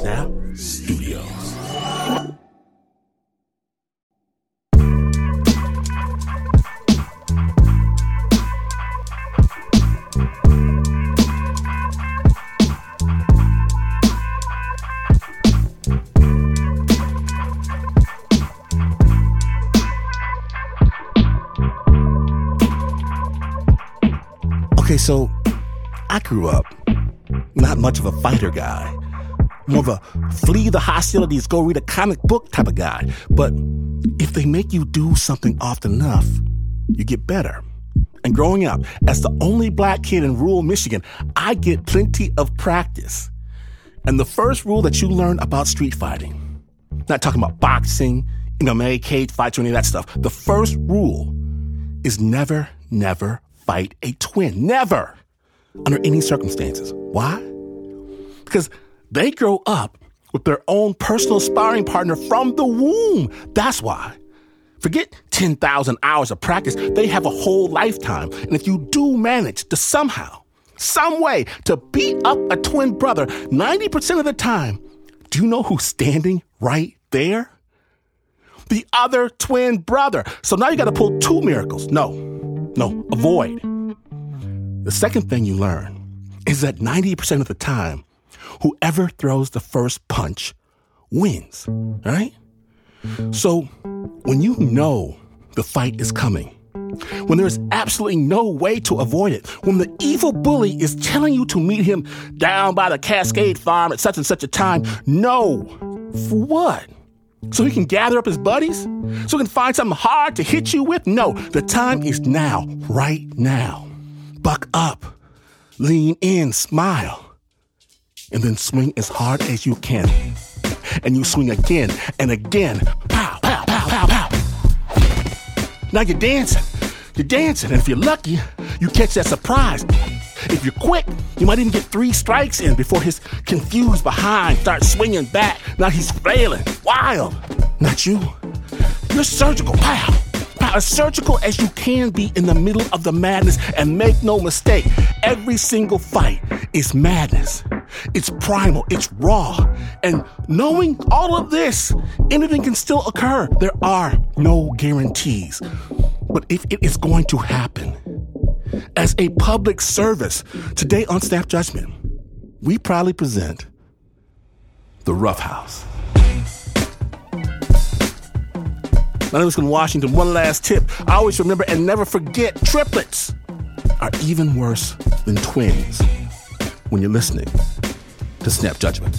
Snap Studios. Okay, so I grew up not much of a fighter guy, more of a flee the hostilities, go read a comic book type of guy. But if they make you do something often enough, you get better. And growing up as the only black kid in rural Michigan, I get plenty of practice. And the first rule that you learn about street fighting, not talking about boxing, you MMA, cage fights, or any of that stuff. The first rule is never, never fight a twin. Never. Under any circumstances. Why? Because they grow up with their own personal sparring partner from the womb. That's why. Forget 10,000 hours of practice. They have a whole lifetime. And if you do manage to somehow, some way to beat up a twin brother 90% of the time, do you know who's standing right there? The other twin brother. So now you got to pull two miracles. No, no, avoid. The second thing you learn is that 90% of the time, whoever throws the first punch wins, right? So when you know the fight is coming, when there's absolutely no way to avoid it, when the evil bully is telling you to meet him down by the Cascade Farm at such and such a time, no. For what? So he can gather up his buddies? So he can find something hard to hit you with? No, the time is now, right now. Buck up, lean in, smile, and then swing as hard as you can. And you swing again and again. Pow, pow, pow, pow, pow. Now you're dancing. You're dancing, and if you're lucky, you catch that surprise. If you're quick, you might even get three strikes in before his confused behind starts swinging back. Now he's flailing, wild. Not you. You're surgical. Pow surgical as you can be in the middle of the madness. And make no mistake, every single fight is madness. It's primal, it's raw. And knowing all of this, anything can still occur. There are no guarantees. But if it is going to happen, as a public service, today on Snap Judgment, we proudly present the Rough House. My name is from Washington. One last tip. I always remember and never forget triplets are even worse than twins when you're listening to Snap Judgment.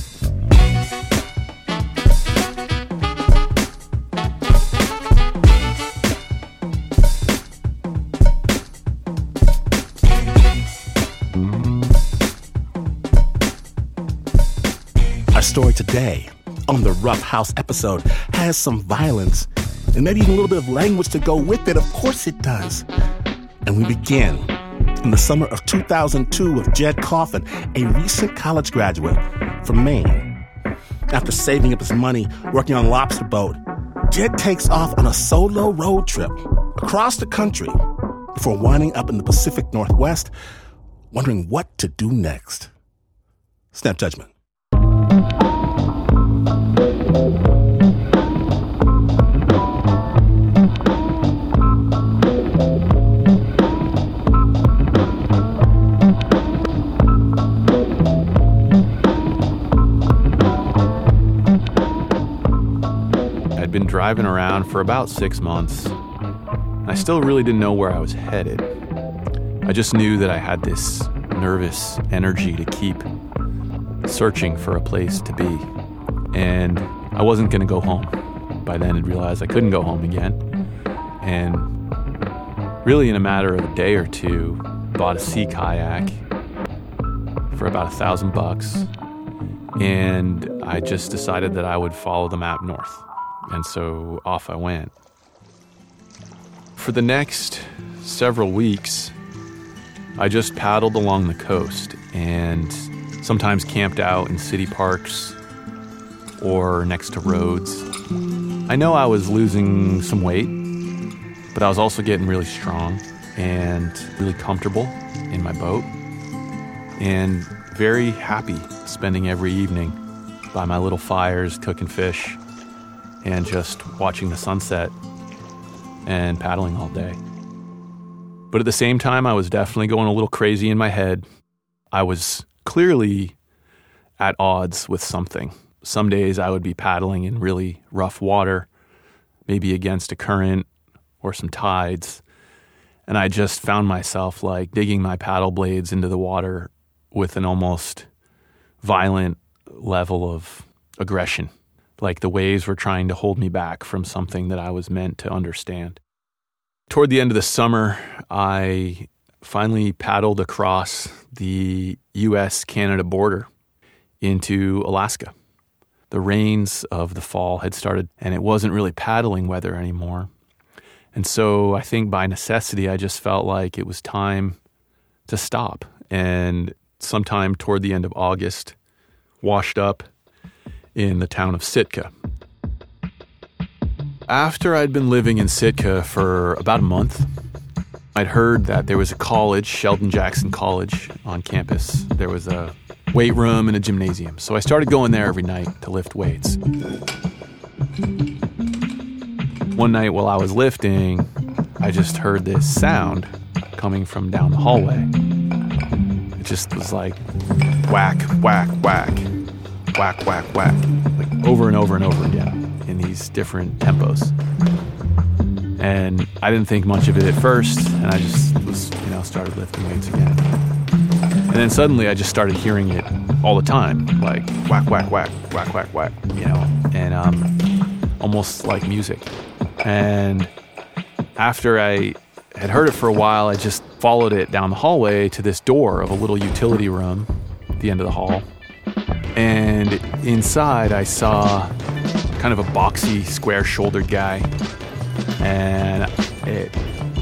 Our story today on the Rough House episode has some violence and maybe even a little bit of language to go with it. Of course it does. And we begin in the summer of 2002 with Jaed Coffin, a recent college graduate from Maine. After saving up his money working on a lobster boat, Jaed takes off on a solo road trip across the country before winding up in the Pacific Northwest, wondering what to do next. Snap judgment. Driving around for about six months. I still really didn't know where I was headed. I just knew that I had this nervous energy to keep searching for a place to be. And I wasn't going to go home. By then, I'd realized I couldn't go home again. And really, in a matter of a day or two, bought a sea kayak for about a thousand bucks. And I just decided that I would follow the map north. And so off I went. For the next several weeks, I just paddled along the coast and sometimes camped out in city parks or next to roads. I know I was losing some weight, but I was also getting really strong and really comfortable in my boat and very happy spending every evening by my little fires, cooking fish, and just watching the sunset and paddling all day. But at the same time, I was definitely going a little crazy in my head. I was clearly at odds with something. Some days I would be paddling in really rough water, maybe against a current or some tides. And I just found myself like digging my paddle blades into the water with an almost violent level of aggression. Like the waves were trying to hold me back from something that I was meant to understand. Toward the end of the summer, I finally paddled across the US Canada border into Alaska. The rains of the fall had started, and it wasn't really paddling weather anymore. And so I think by necessity, I just felt like it was time to stop. And sometime toward the end of August, washed up in the town of Sitka. After I'd been living in Sitka for about a month, I'd heard that there was a college, Sheldon Jackson College, on campus. There was a weight room and a gymnasium. So I started going there every night to lift weights. One night while I was lifting, I just heard this sound coming from down the hallway. It just was like whack, whack, whack, whack, whack, whack, like over and over and over again in these different tempos. And I didn't think much of it at first, and I just was, you know, started lifting weights again. And then suddenly I just started hearing it all the time, like whack, whack, whack, whack, whack, whack, you know, and um, almost like music. And after I had heard it for a while, I just followed it down the hallway to this door of a little utility room at the end of the hall. And inside, I saw kind of a boxy, square shouldered guy. And it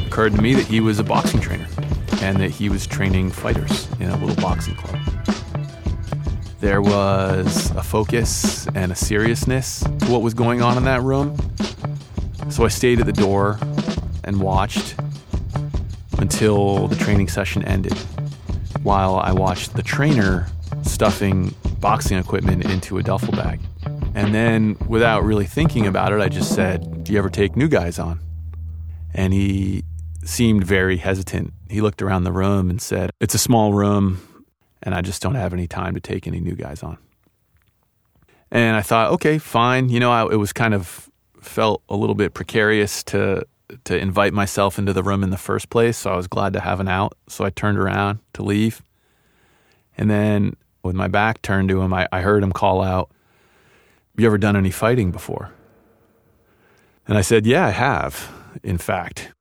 occurred to me that he was a boxing trainer and that he was training fighters in a little boxing club. There was a focus and a seriousness to what was going on in that room. So I stayed at the door and watched until the training session ended, while I watched the trainer stuffing boxing equipment into a duffel bag. And then, without really thinking about it, I just said, Do you ever take new guys on? And he seemed very hesitant. He looked around the room and said, It's a small room, and I just don't have any time to take any new guys on. And I thought, okay, fine. You know, I, it was kind of felt a little bit precarious to to invite myself into the room in the first place, so I was glad to have an out. So I turned around to leave. And then with my back turned to him, I, I heard him call out, You ever done any fighting before? And I said, Yeah, I have, in fact.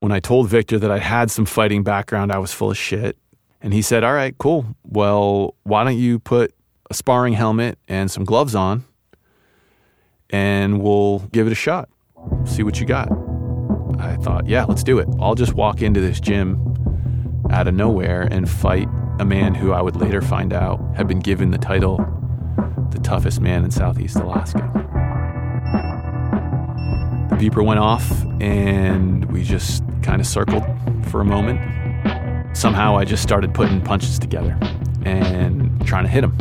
When I told Victor that I had some fighting background, I was full of shit. And he said, All right, cool. Well, why don't you put a sparring helmet and some gloves on and we'll give it a shot. See what you got. I thought, yeah, let's do it. I'll just walk into this gym out of nowhere and fight a man who I would later find out had been given the title the toughest man in Southeast Alaska. The beeper went off and we just kind of circled for a moment. Somehow I just started putting punches together and trying to hit him.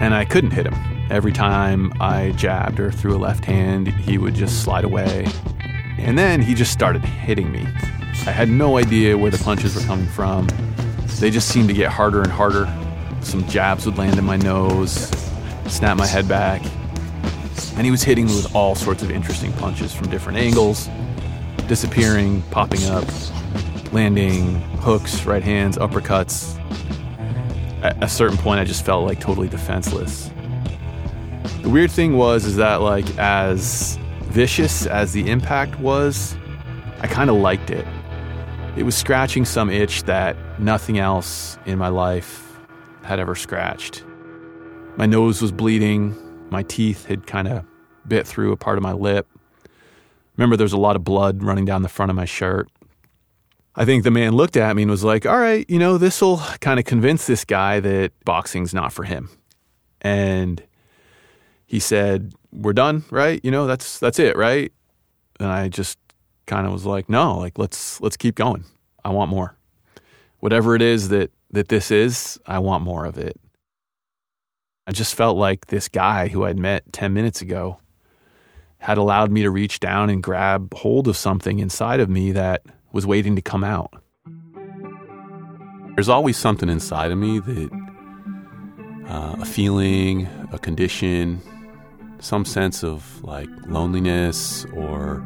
And I couldn't hit him. Every time I jabbed or threw a left hand, he would just slide away. And then he just started hitting me. I had no idea where the punches were coming from. They just seemed to get harder and harder. Some jabs would land in my nose, snap my head back. And he was hitting me with all sorts of interesting punches from different angles, disappearing, popping up, landing, hooks, right hands, uppercuts. At a certain point, I just felt like totally defenseless. The weird thing was is that like as vicious as the impact was, I kind of liked it. It was scratching some itch that nothing else in my life had ever scratched. My nose was bleeding, my teeth had kind of bit through a part of my lip. Remember there was a lot of blood running down the front of my shirt. I think the man looked at me and was like, "All right, you know, this will kind of convince this guy that boxing's not for him." And he said, "We're done, right? You know, that's that's it, right?" And I just kind of was like, "No, like let's let's keep going. I want more. Whatever it is that that this is, I want more of it." I just felt like this guy who I'd met 10 minutes ago had allowed me to reach down and grab hold of something inside of me that was waiting to come out. There's always something inside of me that uh, a feeling, a condition, some sense of like loneliness or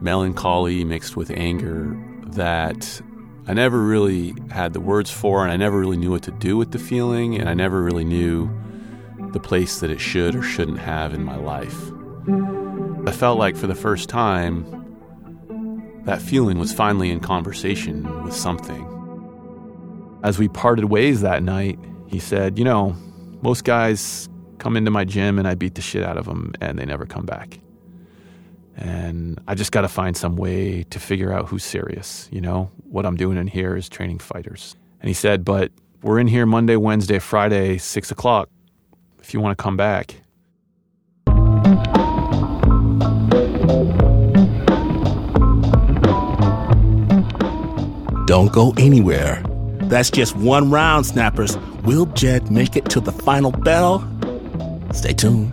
melancholy mixed with anger that I never really had the words for, and I never really knew what to do with the feeling, and I never really knew the place that it should or shouldn't have in my life. I felt like for the first time, that feeling was finally in conversation with something. As we parted ways that night, he said, You know, most guys come into my gym and I beat the shit out of them and they never come back. And I just got to find some way to figure out who's serious. You know, what I'm doing in here is training fighters. And he said, But we're in here Monday, Wednesday, Friday, six o'clock. If you want to come back. Don't go anywhere. That's just one round, snappers. Will Jaed make it to the final bell? Stay tuned.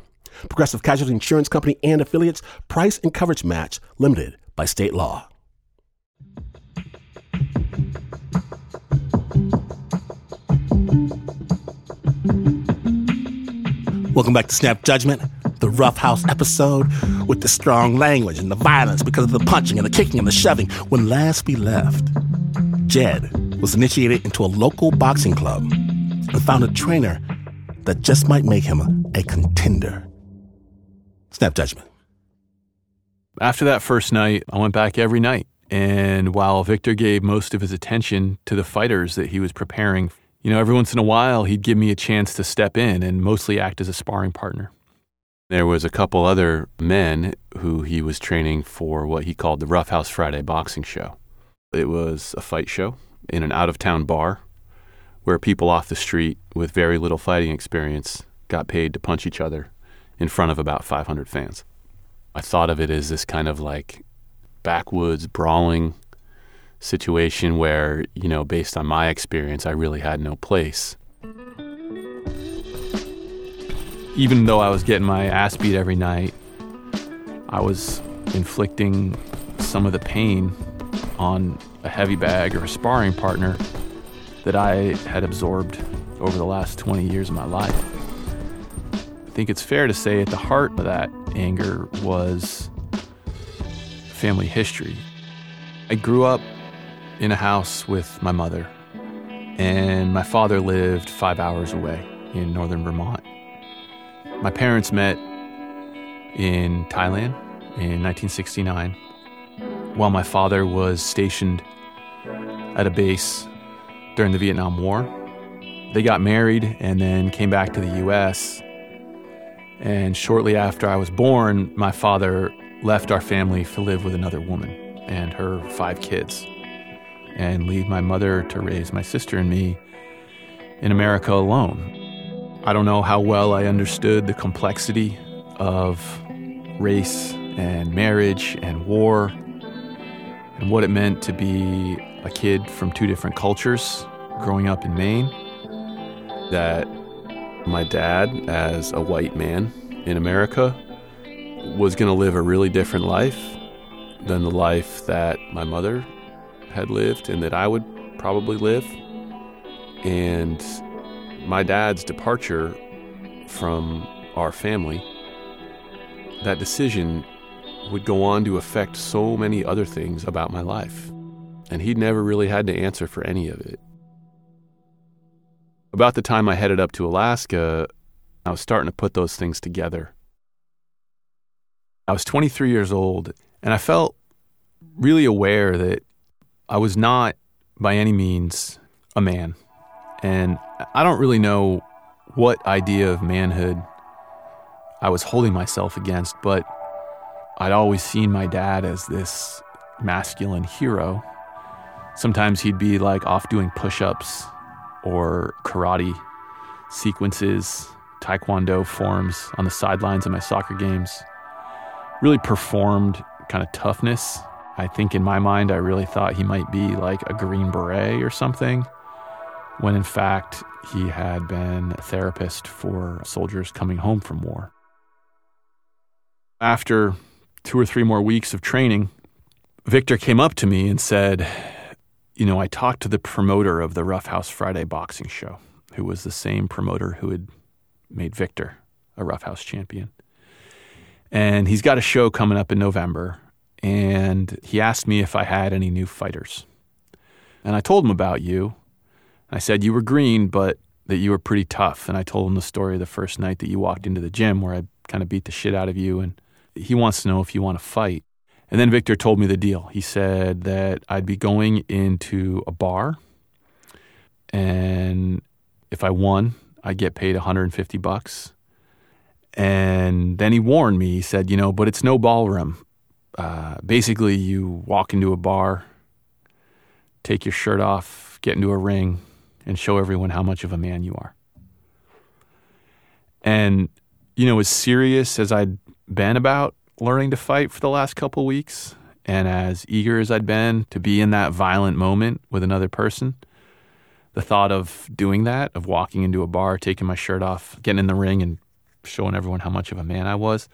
Progressive Casualty Insurance Company and affiliates, price and coverage match limited by state law. Welcome back to Snap Judgment, the Rough House episode with the strong language and the violence because of the punching and the kicking and the shoving. When last we left, Jaed was initiated into a local boxing club and found a trainer that just might make him a contender. Snap Judgment. After that first night, I went back every night. And while Victor gave most of his attention to the fighters that he was preparing you know, every once in a while, he'd give me a chance to step in and mostly act as a sparring partner. There was a couple other men who he was training for what he called the Rough House Friday boxing show. It was a fight show in an out of town bar where people off the street with very little fighting experience got paid to punch each other in front of about 500 fans. I thought of it as this kind of like backwoods brawling situation where, you know, based on my experience, I really had no place. Even though I was getting my ass beat every night, I was inflicting some of the pain on a heavy bag or a sparring partner that I had absorbed over the last 20 years of my life. I think it's fair to say at the heart of that anger was family history. I grew up in a house with my mother, and my father lived five hours away in northern Vermont. My parents met in Thailand in 1969 while my father was stationed at a base during the Vietnam War. They got married and then came back to the US. And shortly after I was born, my father left our family to live with another woman and her five kids and leave my mother to raise my sister and me in America alone. I don't know how well I understood the complexity of race and marriage and war and what it meant to be a kid from two different cultures growing up in Maine. That my dad, as a white man in America, was going to live a really different life than the life that my mother had lived and that I would probably live. And my dad's departure from our family, that decision would go on to affect so many other things about my life. And he'd never really had to answer for any of it. About the time I headed up to Alaska, I was starting to put those things together. I was 23 years old, and I felt really aware that I was not by any means a man. And I don't really know what idea of manhood I was holding myself against, but I'd always seen my dad as this masculine hero. Sometimes he'd be like off doing push ups or karate sequences, taekwondo forms on the sidelines of my soccer games. Really performed kind of toughness. I think in my mind, I really thought he might be like a Green Beret or something, when in fact, he had been a therapist for soldiers coming home from war. After two or three more weeks of training, Victor came up to me and said, You know, I talked to the promoter of the Rough House Friday boxing show, who was the same promoter who had made Victor a Rough House champion. And he's got a show coming up in November. And he asked me if I had any new fighters. And I told him about you. I said, You were green, but that you were pretty tough. And I told him the story of the first night that you walked into the gym where I kind of beat the shit out of you. And he wants to know if you want to fight. And then Victor told me the deal. He said that I'd be going into a bar, and if I won, I'd get paid 150 bucks. And then he warned me. He said, "You know, but it's no ballroom. Uh, basically, you walk into a bar, take your shirt off, get into a ring, and show everyone how much of a man you are." And you know, as serious as I'd been about learning to fight for the last couple weeks and as eager as I'd been to be in that violent moment with another person, the thought of doing that, of walking into a bar, taking my shirt off, getting in the ring and showing everyone how much of a man I was,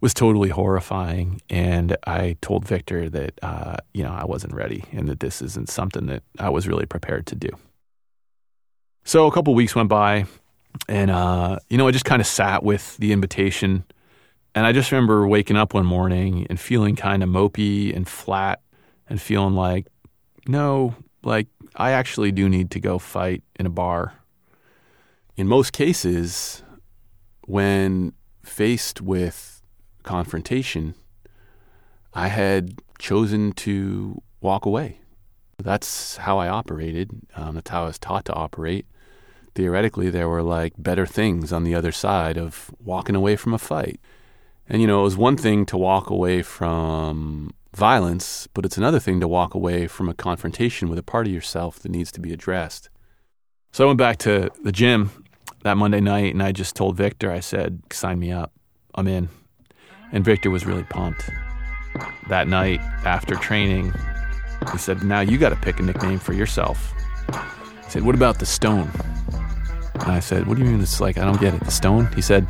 was totally horrifying. And I told Victor that, uh, you know, I wasn't ready and that this isn't something that I was really prepared to do. So a couple weeks went by, and, uh, you know, I just kind of sat with the invitation and I just remember waking up one morning and feeling kind of mopey and flat and feeling like, no, like I actually do need to go fight in a bar. In most cases, when faced with confrontation, I had chosen to walk away. That's how I operated. Um, that's how I was taught to operate. Theoretically, there were like better things on the other side of walking away from a fight. And, you know, it was one thing to walk away from violence, but it's another thing to walk away from a confrontation with a part of yourself that needs to be addressed. So I went back to the gym that Monday night and I just told Victor, I said, sign me up. I'm in. And Victor was really pumped. That night after training, he said, Now you got to pick a nickname for yourself. He said, What about the stone? And I said, What do you mean it's like, I don't get it. The stone? He said,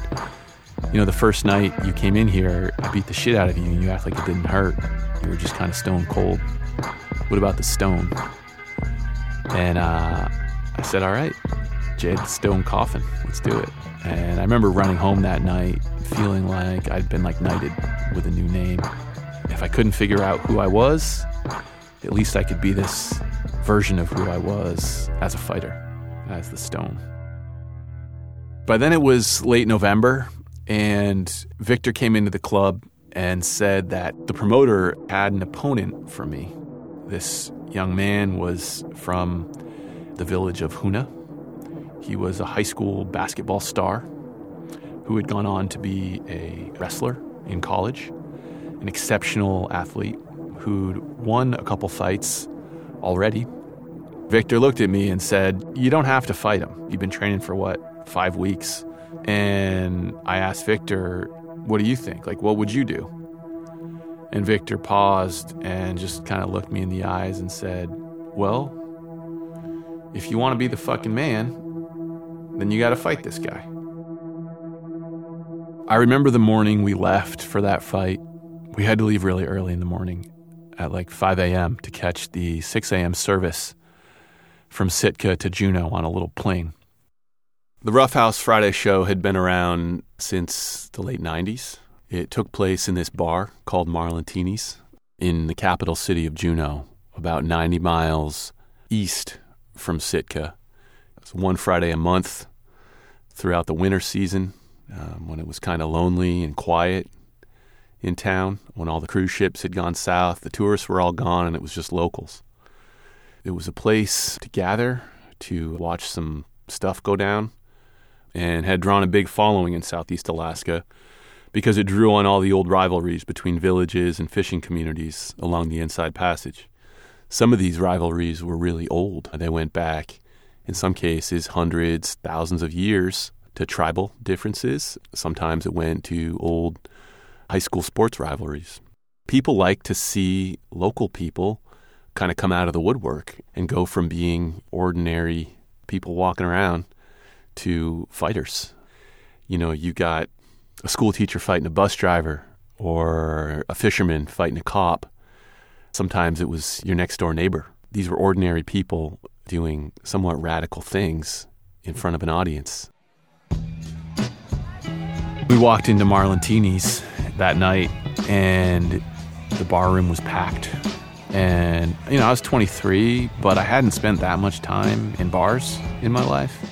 you know, the first night you came in here, I beat the shit out of you and you act like it didn't hurt. You were just kind of stone cold. What about the stone? And uh, I said, all right, Jaed, stone coffin, let's do it. And I remember running home that night feeling like I'd been like knighted with a new name. If I couldn't figure out who I was, at least I could be this version of who I was as a fighter, as the stone. By then it was late November, and Victor came into the club and said that the promoter had an opponent for me. This young man was from the village of Hoonah. He was a high school basketball star who had gone on to be a wrestler in college, an exceptional athlete who'd won a couple fights already. Victor looked at me and said, You don't have to fight him. You've been training for what, five weeks? And I asked Victor, What do you think? Like, what would you do? And Victor paused and just kind of looked me in the eyes and said, Well, if you want to be the fucking man, then you got to fight this guy. I remember the morning we left for that fight. We had to leave really early in the morning at like 5 a.m. to catch the 6 a.m. service from Sitka to Juneau on a little plane. The Rough House Friday show had been around since the late 90s. It took place in this bar called Marlintini's in the capital city of Juneau, about 90 miles east from Sitka. It was one Friday a month throughout the winter season um, when it was kind of lonely and quiet. in town when all the cruise ships had gone south. The tourists were all gone, and it was just locals. It was a place to gather, to watch some stuff go down, and had drawn a big following in southeast Alaska because it drew on all the old rivalries between villages and fishing communities along the Inside Passage. Some of these rivalries were really old. They went back, in some cases, hundreds, thousands of years to tribal differences. Sometimes it went to old high school sports rivalries. People like to see local people kind of come out of the woodwork and go from being ordinary people walking around to fighters. You know, you got a school teacher fighting a bus driver or a fisherman fighting a cop. Sometimes it was your next door neighbor. These were ordinary people doing somewhat radical things in front of an audience. We walked into Marlintini's that night and the bar room was packed. And, you know, I was 23, but I hadn't spent that much time in bars in my life.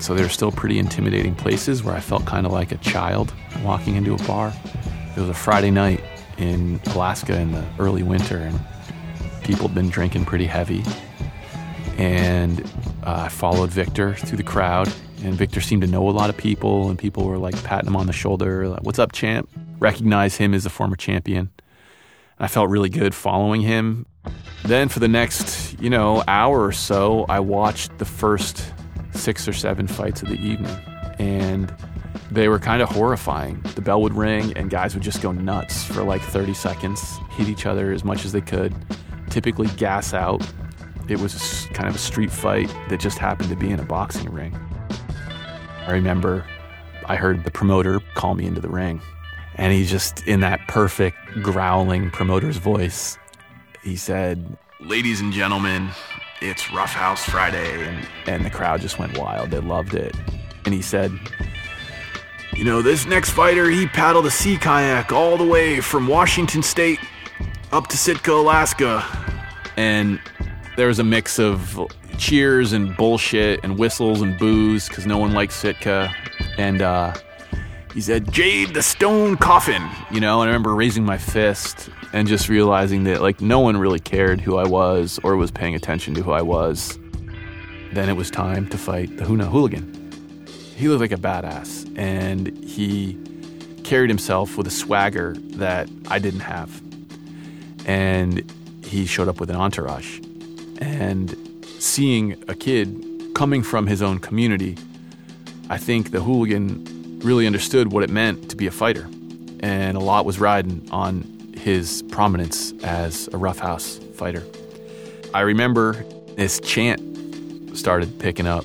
So they were still pretty intimidating places where I felt kind of like a child walking into a bar. It was a Friday night in Alaska in the early winter, and people had been drinking pretty heavy. And uh, I followed Victor through the crowd, and Victor seemed to know a lot of people, and people were like patting him on the shoulder, like, "What's up, champ?" Recognize him as a former champion. I felt really good following him. Then for the next, you know, hour or so, I watched the first six or seven fights of the evening. And they were kind of horrifying. The bell would ring and guys would just go nuts for like 30 seconds, hit each other as much as they could, typically gas out. It was kind of a street fight that just happened to be in a boxing ring. I remember I heard the promoter call me into the ring, and he just, in that perfect growling promoter's voice, he said, Ladies and gentlemen, it's Rough House Friday. And, and the crowd just went wild. They loved it. And he said, You know, this next fighter, he paddled a sea kayak all the way from Washington State up to Sitka, Alaska. And there was a mix of cheers and bullshit and whistles and booze because no one likes Sitka. And uh, he said, Jaed the Stone Coffin, you know, and I remember raising my fist and just realizing that like no one really cared who I was or was paying attention to who I was. Then it was time to fight the Hoonah Hooligan. He looked like a badass and he carried himself with a swagger that I didn't have. And he showed up with an entourage. And seeing a kid coming from his own community, I think the hooligan really understood what it meant to be a fighter. And a lot was riding on his prominence as a roughhouse fighter. I remember this chant started picking up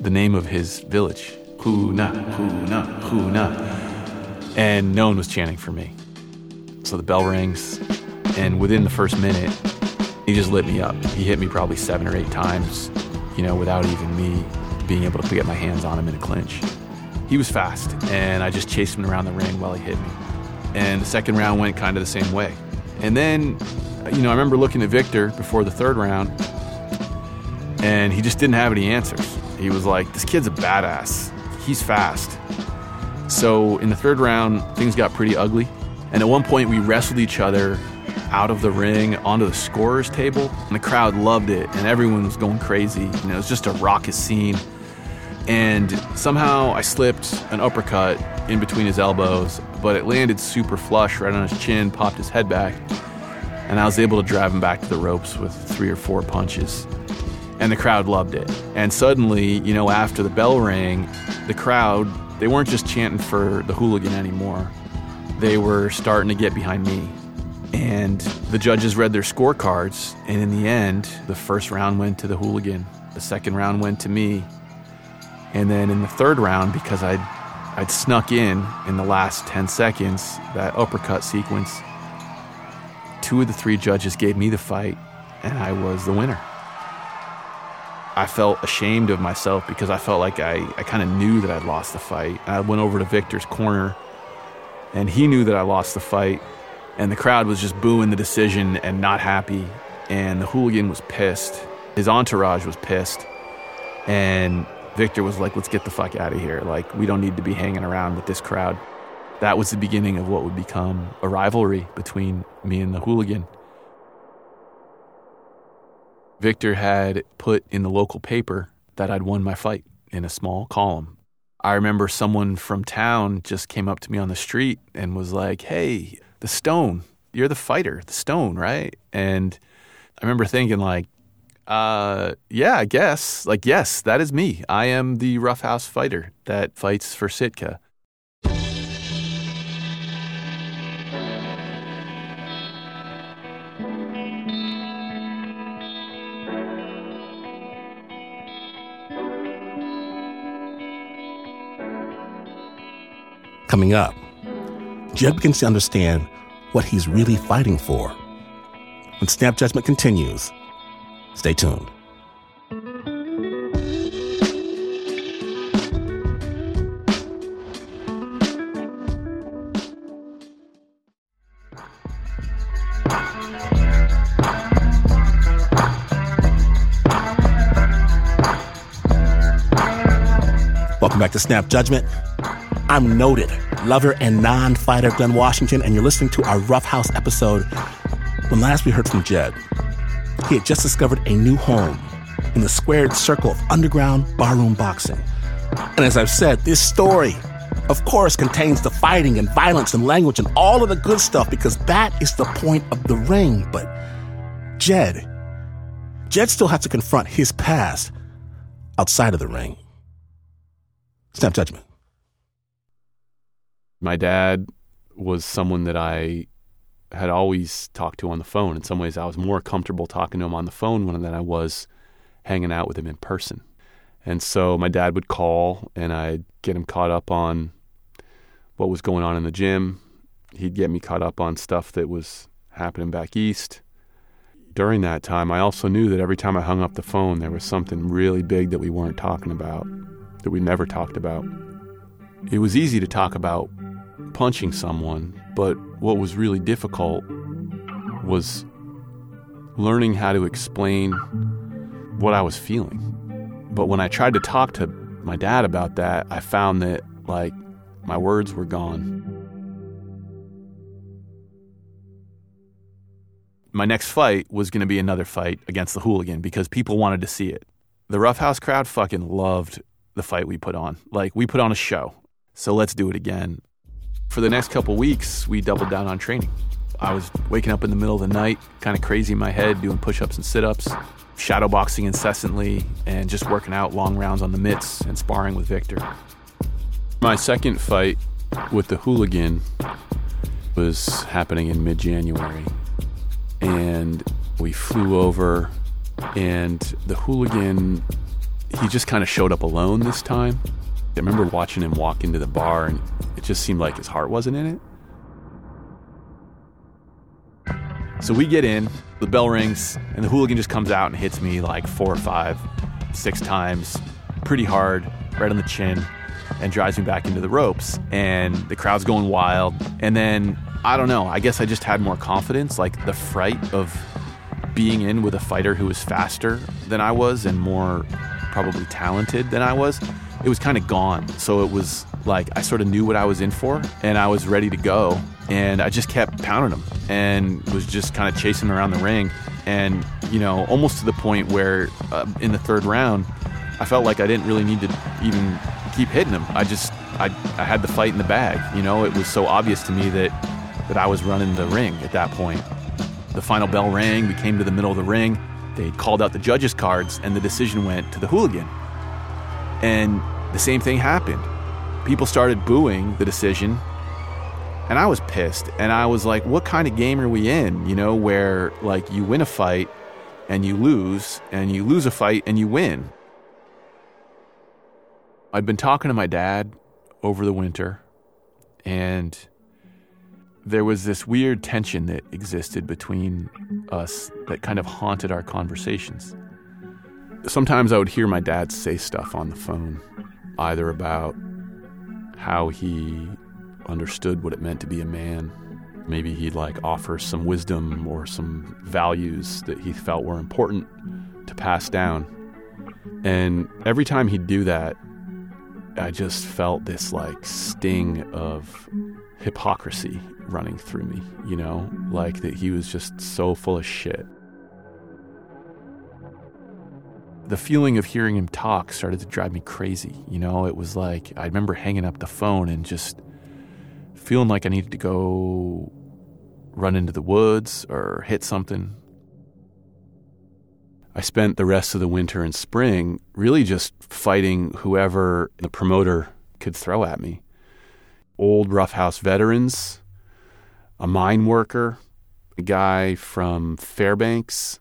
the name of his village Hoonah, Hoonah, Hoonah. And no one was chanting for me. So the bell rings, and within the first minute, he just lit me up. He hit me probably seven or eight times, you know, without even me being able to get my hands on him in a clinch. He was fast, and I just chased him around the ring while he hit me. And the second round went kind of the same way. And then, you know, I remember looking at Victor before the third round, and he just didn't have any answers. He was like, this kid's a badass. He's fast. So in the third round, things got pretty ugly. And at one point, we wrestled each other out of the ring onto the scorer's table. And the crowd loved it, and everyone was going crazy. You know, it was just a raucous scene. And somehow I slipped an uppercut in between his elbows, but it landed super flush right on his chin, popped his head back, and I was able to drive him back to the ropes with three or four punches. And the crowd loved it. And suddenly, you know, after the bell rang, the crowd, they weren't just chanting for the hooligan anymore. They were starting to get behind me. And the judges read their scorecards, and in the end, the first round went to the hooligan, the second round went to me. And then in the third round, because I'd I'd snuck in in the last 10 seconds, that uppercut sequence. Two of the three judges gave me the fight, and I was the winner. I felt ashamed of myself because I felt like I, I kind of knew that I'd lost the fight. I went over to Victor's corner, and he knew that I lost the fight, and the crowd was just booing the decision and not happy, and the hooligan was pissed. His entourage was pissed, and Victor was like, let's get the fuck out of here. Like, we don't need to be hanging around with this crowd. that was the beginning of what would become a rivalry between me and the hooligan. Victor had put in the local paper that I'd won my fight in a small column. I remember someone from town just came up to me on the street and was like, Hey, the stone, you're the fighter, the stone, right? And I remember thinking, like, uh, yeah, I guess. Like, yes, that is me. I am the roughhouse fighter that fights for Sitka. Coming up, Jaed begins to understand what he's really fighting for. When Snap Judgment continues, stay tuned. Welcome back to Snap Judgment. I'm noted lover and non fighter Glynn Washington, and you're listening to our Rough House episode. When last we heard from Jaed, he had just discovered a new home in the squared circle of underground barroom boxing. And as I've said, this story, of course, contains the fighting and violence and language and all of the good stuff because that is the point of the ring. But Jaed, Jaed still has to confront his past outside of the ring. Snap judgment. My dad was someone that I had always talked to on the phone. In some ways, I was more comfortable talking to him on the phone than I was hanging out with him in person. And so my dad would call and I'd get him caught up on what was going on in the gym. He'd get me caught up on stuff that was happening back east. During that time, I also knew that every time I hung up the phone, there was something really big that we weren't talking about that we never talked about. It was easy to talk about punching someone, but what was really difficult was learning how to explain what I was feeling. But when I tried to talk to my dad about that, I found that, like, my words were gone. My next fight was going to be another fight against the hooligan because people wanted to see it. The roughhouse crowd fucking loved the fight we put on. Like, we put on a show. So let's do it again. For the next couple weeks, we doubled down on training. I was waking up in the middle of the night, kind of crazy in my head, doing push ups and sit ups, shadow boxing incessantly, and just working out long rounds on the mitts and sparring with Victor. My second fight with the hooligan was happening in mid January. And we flew over, and the hooligan he just kind of showed up alone this time. I remember watching him walk into the bar, and it just seemed like his heart wasn't in it. So we get in, the bell rings, and the hooligan just comes out and hits me like four or five, six times, pretty hard, right on the chin, and drives me back into the ropes. And the crowd's going wild. And then, I don't know, I guess I just had more confidence, like the fright of being in with a fighter who was faster than I was and more probably talented than I was, it was kind of gone. So it was like I sort of knew what I was in for and I was ready to go. And I just kept pounding him and was just kind of chasing around the ring. And, you know, almost to the point where uh, in the third round, I felt like I didn't really need to even keep hitting him. I just, I, I had the fight in the bag. You know, it was so obvious to me that, that I was running the ring at that point. The final bell rang. We came to the middle of the ring they called out the judges' cards, and the decision went to the hooligan. And the same thing happened. People started booing the decision, and I was pissed. And I was like, what kind of game are we in? You know, where like you win a fight and you lose, and you lose a fight and you win. I'd been talking to my dad over the winter, and there was this weird tension that existed between us that kind of haunted our conversations. Sometimes I would hear my dad say stuff on the phone, either about how he understood what it meant to be a man. Maybe he'd like offer some wisdom or some values that he felt were important to pass down. And every time he'd do that, I just felt this like sting of hypocrisy running through me, you know, like that he was just so full of shit. The feeling of hearing him talk started to drive me crazy. You know, it was like I remember hanging up the phone and just feeling like I needed to go run into the woods or hit something. I spent the rest of the winter and spring really just fighting whoever the promoter could throw at me. Old roughhouse veterans, a mine worker, a guy from Fairbanks.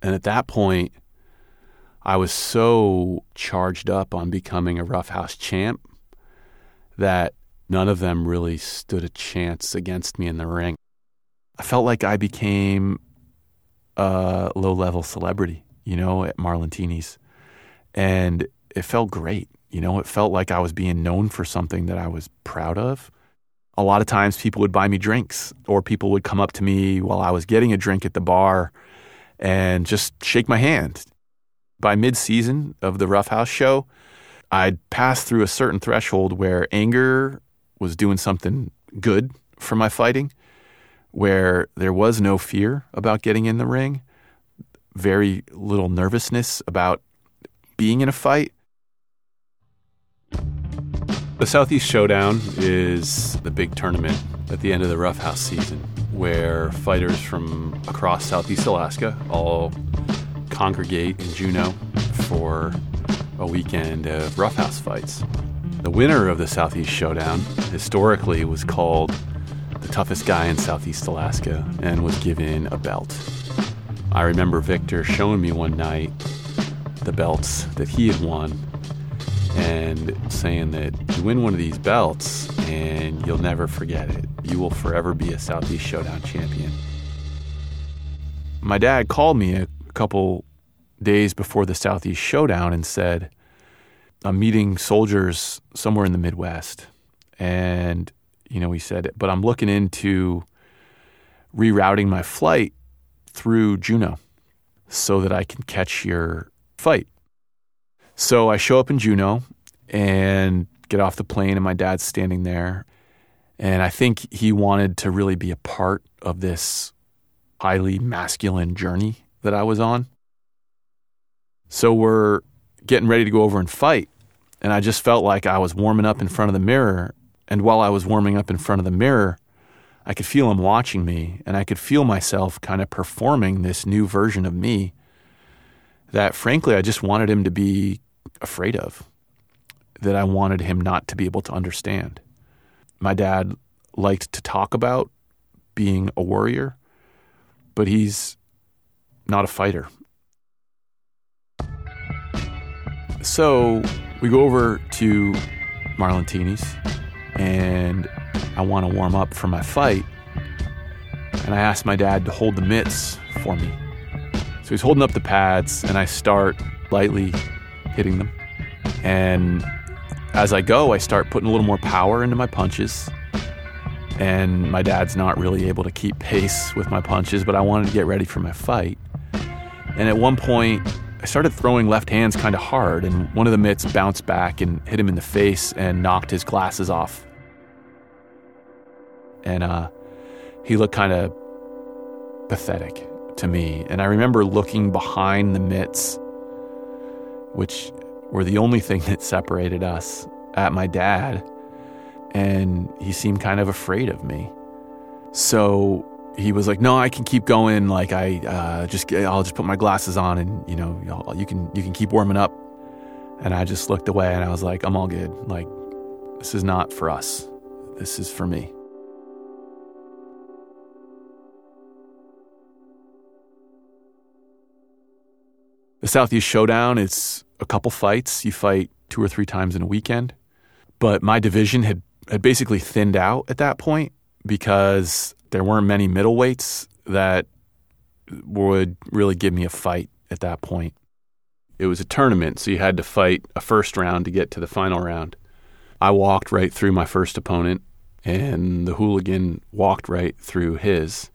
And at that point, I was so charged up on becoming a roughhouse champ that none of them really stood a chance against me in the ring. I felt like I became a low level celebrity, you know, at Marlintini's. And it felt great. You know, it felt like I was being known for something that I was proud of. A lot of times people would buy me drinks or people would come up to me while I was getting a drink at the bar and just shake my hand. By mid season of the Roughhouse show, I'd passed through a certain threshold where anger was doing something good for my fighting, where there was no fear about getting in the ring, very little nervousness about being in a fight. The Southeast Showdown is the big tournament at the end of the Roughhouse season where fighters from across Southeast Alaska all congregate in Juneau for a weekend of roughhouse fights. The winner of the Southeast Showdown historically was called the toughest guy in Southeast Alaska and was given a belt. I remember Victor showing me one night the belts that he had won and saying that you win one of these belts and you'll never forget it. You will forever be a Southeast Showdown champion. My dad called me a couple days before the Southeast Showdown and said, I'm meeting soldiers somewhere in the Midwest. And, you know, he said, but I'm looking into rerouting my flight through Juneau so that I can catch your fight. So I show up in Juneau and get off the plane, and my dad's standing there. And I think he wanted to really be a part of this highly masculine journey that I was on. So we're getting ready to go over and fight. And I just felt like I was warming up in front of the mirror. And while I was warming up in front of the mirror, I could feel him watching me, and I could feel myself kind of performing this new version of me that, frankly, I just wanted him to be afraid of, that I wanted him not to be able to understand. My dad liked to talk about being a warrior, but he's not a fighter. So we go over to Marlintini's and I want to warm up for my fight. And I ask my dad to hold the mitts for me. So he's holding up the pads and I start lightly hitting them. And as I go, I start putting a little more power into my punches. And my dad's not really able to keep pace with my punches, but I wanted to get ready for my fight. And at one point, I started throwing left hands kind of hard, and one of the mitts bounced back and hit him in the face and knocked his glasses off. And uh, he looked kind of pathetic to me. And I remember looking behind the mitts, which were the only thing that separated us, at my dad. And he seemed kind of afraid of me. So he was like, "No, I can keep going. Like I uh, just I'll just put my glasses on, and you know you can you can keep warming up." And I just looked away, and I was like, "I'm all good. Like this is not for us. This is for me." The Southeast Showdown it's a couple fights. You fight two or three times in a weekend. But my division had, had basically thinned out at that point because there weren't many middleweights that would really give me a fight at that point. It was a tournament, so you had to fight a first round to get to the final round. I walked right through my first opponent, and the hooligan walked right through his.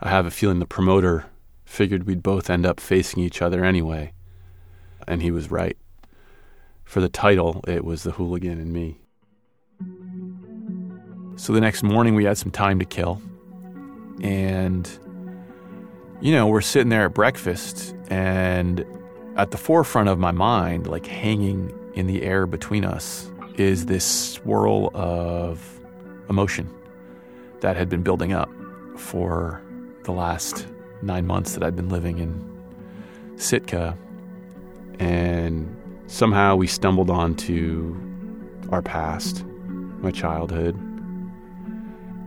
I have a feeling the promoter figured we'd both end up facing each other anyway. And he was right. For the title, it was the hooligan and me. So the next morning, we had some time to kill. And, you know, we're sitting there at breakfast, and at the forefront of my mind, like hanging in the air between us, is this swirl of emotion that had been building up for the last nine months that I've been living in Sitka. And somehow we stumbled onto our past, my childhood.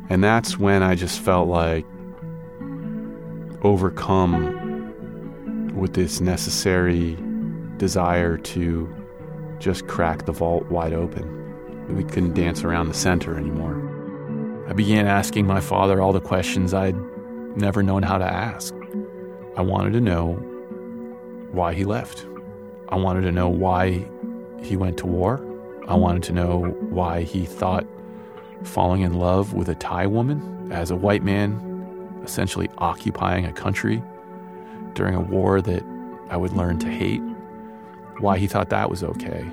And that's when I just felt like overcome with this necessary desire to just crack the vault wide open. We couldn't dance around the center anymore. I began asking my father all the questions I'd never known how to ask. I wanted to know why he left. I wanted to know why he went to war. I wanted to know why he thought falling in love with a Thai woman as a white man, essentially occupying a country during a war that I would learn to hate, why he thought that was okay.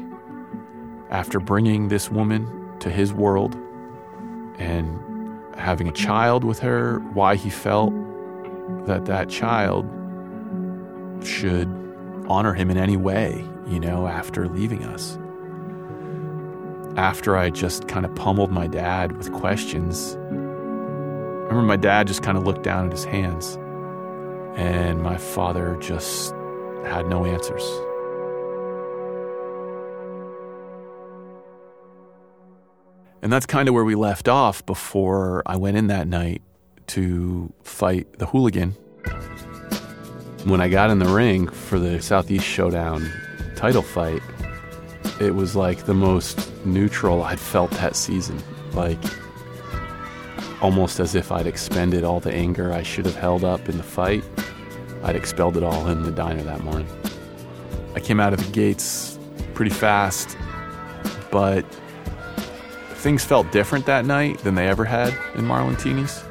After bringing this woman to his world and having a child with her, why he felt that that child should honor him in any way, you know, after leaving us. After I just kind of pummeled my dad with questions, I remember my dad just kind of looked down at his hands, and my father just had no answers. And that's kind of where we left off before I went in that night to fight the hooligan. When I got in the ring for the Southeast Showdown title fight, it was like the most neutral I'd felt that season. Like almost as if I'd expended all the anger I should have held up in the fight. I'd expelled it all in the diner that morning. I came out of the gates pretty fast, but things felt different that night than they ever had in Marlintini's.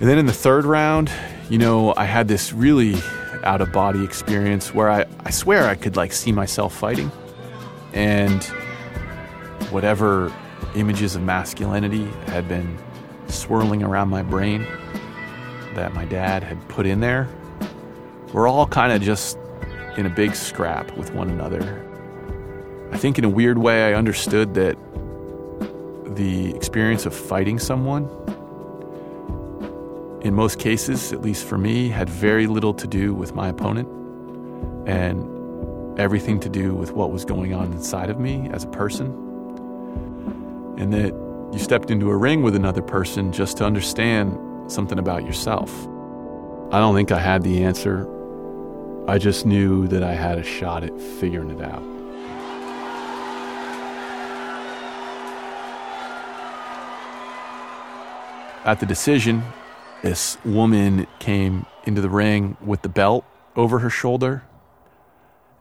And then in the third round, you know, I had this really out of body experience where I, I swear I could like see myself fighting. And whatever images of masculinity had been swirling around my brain that my dad had put in there were all kind of just in a big scrap with one another. I think in a weird way, I understood that the experience of fighting someone, in most cases, at least for me, had very little to do with my opponent and everything to do with what was going on inside of me as a person. And that you stepped into a ring with another person just to understand something about yourself. I don't think I had the answer. I just knew that I had a shot at figuring it out. At the decision, this woman came into the ring with the belt over her shoulder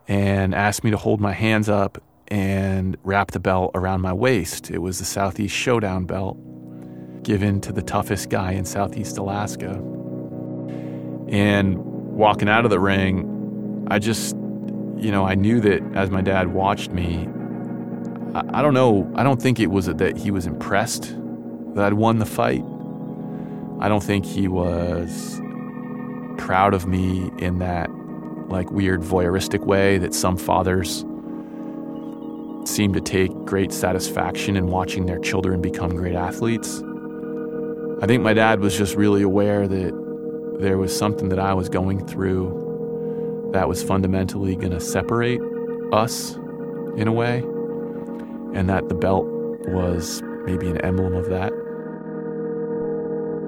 and asked me to hold my hands up and wrap the belt around my waist. It was the Southeast Showdown belt given to the toughest guy in Southeast Alaska. And walking out of the ring, I just, you know, I knew that as my dad watched me, I, I don't know, I don't think it was that he was impressed that I'd won the fight. I don't think he was proud of me in that like weird voyeuristic way that some fathers seem to take great satisfaction in watching their children become great athletes. I think my dad was just really aware that there was something that I was going through that was fundamentally going to separate us in a way, and that the belt was maybe an emblem of that.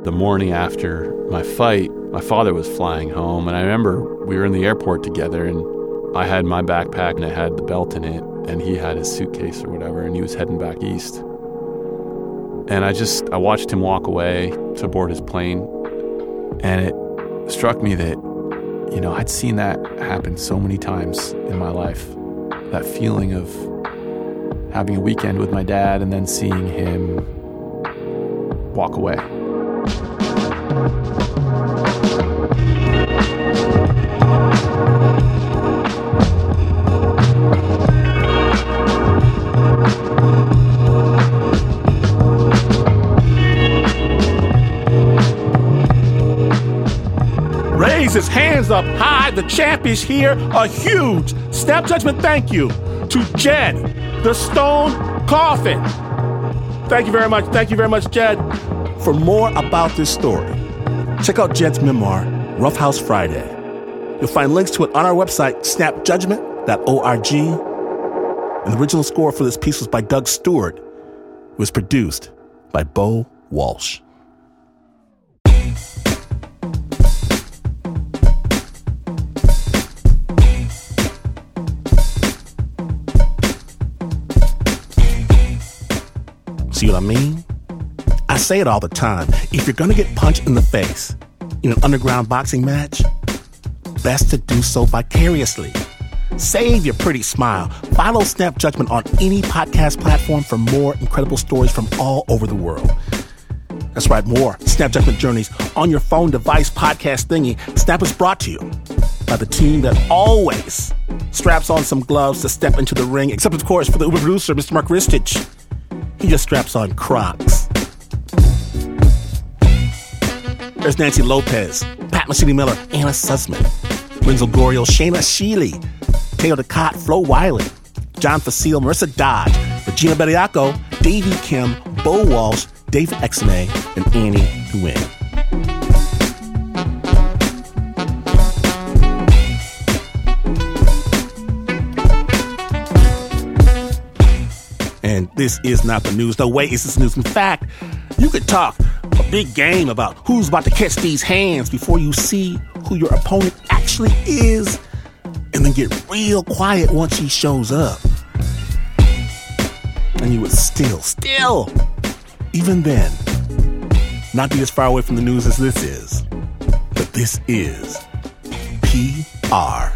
The morning after my fight, my father was flying home, and I remember we were in the airport together, and I had my backpack and it had the belt in it, and he had his suitcase or whatever, and he was heading back east. And I just I watched him walk away to board his plane, and it struck me that you know I'd seen that happen so many times in my life. That feeling of having a weekend with my dad and then seeing him walk away his hands up high. The champ is here. A huge snap judgment thank you to Jaed, the Stone Coffin. Thank you very much. Thank you very much, Jaed. For more about this story, check out Jaed's memoir, Roughhouse Friday. You'll find links to it on our website, snapjudgment.org. And the original score for this piece was by Doug Stuart. It was produced by Bo Walsh. See what I mean? I say it all the time. If you're gonna get punched in the face in an underground boxing match, best to do so vicariously. Save your pretty smile. Follow Snap Judgment on any podcast platform for more incredible stories from all over the world. That's right, more Snap Judgment Journeys on your phone device podcast thingy. Snap is brought to you by the team that always straps on some gloves to step into the ring, except, of course, for the Uber producer, Mr. Mark Ristich. He just straps on Crocs. There's Nancy Lopez, Pat Mesiti-Miller, Anna Sussman, Renzo Gorrio, Shayna Sheely, Teo Ducot, Flo Wiley, John Facile, Marissa Dodge, Regina Bediaco, Davey Kim, Bo Walsh, David Exme, and Annie Nguyen. And this is not the news. No way is this news. In fact, you could talk big game about who's about to catch these hands before you see who your opponent actually is, and then get real quiet once he shows up. And you would still, still, even then, not be as far away from the news as this is. But this is PR